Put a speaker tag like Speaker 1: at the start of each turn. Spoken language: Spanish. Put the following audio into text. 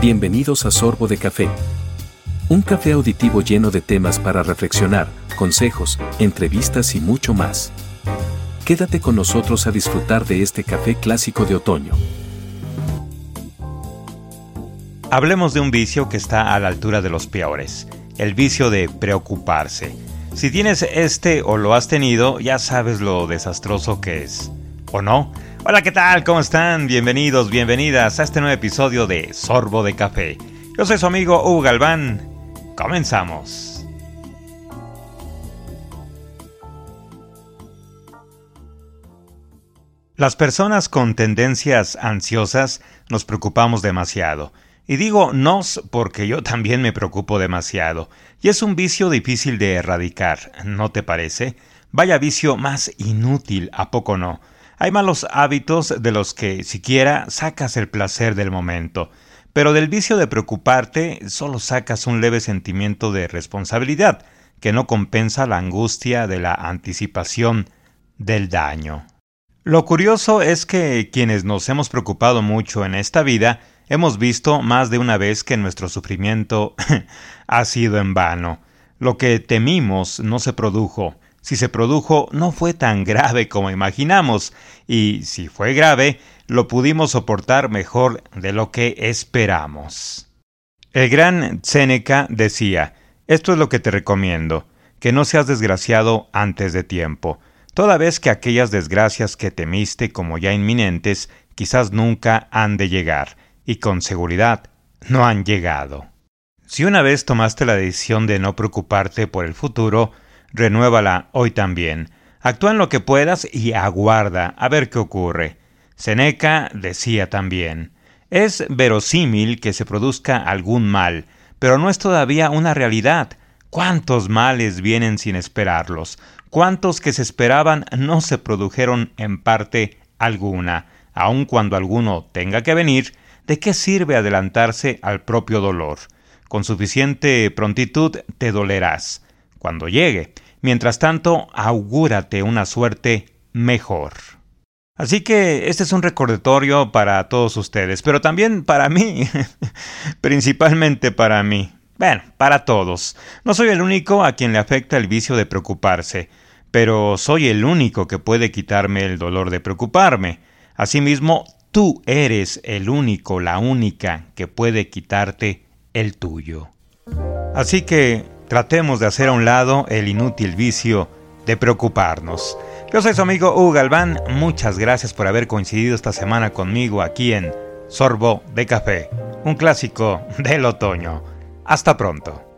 Speaker 1: Bienvenidos a Sorbo de Café. Un café auditivo lleno de temas para reflexionar, consejos, entrevistas y mucho más. Quédate con nosotros a disfrutar de este café clásico de otoño.
Speaker 2: Hablemos de un vicio que está a la altura de los peores, el vicio de preocuparse. Si tienes este o lo has tenido, ya sabes lo desastroso que es. ¿O no? Hola, ¿qué tal? ¿Cómo están? Bienvenidos, bienvenidas a este nuevo episodio de Sorbo de Café. Yo soy su amigo Hugo Galván. Comenzamos. Las personas con tendencias ansiosas nos preocupamos demasiado. Y digo nos porque yo también me preocupo demasiado. Y es un vicio difícil de erradicar, ¿no te parece? Vaya vicio más inútil, ¿a poco no? Hay malos hábitos de los que siquiera sacas el placer del momento, pero del vicio de preocuparte solo sacas un leve sentimiento de responsabilidad que no compensa la angustia de la anticipación del daño. Lo curioso es que quienes nos hemos preocupado mucho en esta vida hemos visto más de una vez que nuestro sufrimiento ha sido en vano. Lo que temimos no se produjo, si se produjo, no fue tan grave como imaginamos, y si fue grave, lo pudimos soportar mejor de lo que esperamos. El gran Séneca decía, esto es lo que te recomiendo, que no seas desgraciado antes de tiempo, toda vez que aquellas desgracias que temiste como ya inminentes quizás nunca han de llegar, y con seguridad no han llegado. Si una vez tomaste la decisión de no preocuparte por el futuro, renuévala hoy también. Actúa en lo que puedas y aguarda a ver qué ocurre. Seneca decía también, es verosímil que se produzca algún mal, pero no es todavía una realidad. ¿Cuántos males vienen sin esperarlos? ¿Cuántos que se esperaban no se produjeron en parte alguna? Aun cuando alguno tenga que venir, ¿de qué sirve adelantarse al propio dolor? Con suficiente prontitud te dolerás cuando llegue. Mientras tanto, augúrate una suerte mejor. Así que este es un recordatorio para todos ustedes, pero también para mí, principalmente para mí. Bueno, para todos. No soy el único a quien le afecta el vicio de preocuparse, pero soy el único que puede quitarme el dolor de preocuparme. Asimismo, tú eres el único, la única que puede quitarte el tuyo. Así que Tratemos de hacer a un lado el inútil vicio de preocuparnos. Yo soy su amigo Hugo Galván, muchas gracias por haber coincidido esta semana conmigo aquí en Sorbo de Café, un clásico del otoño. Hasta pronto.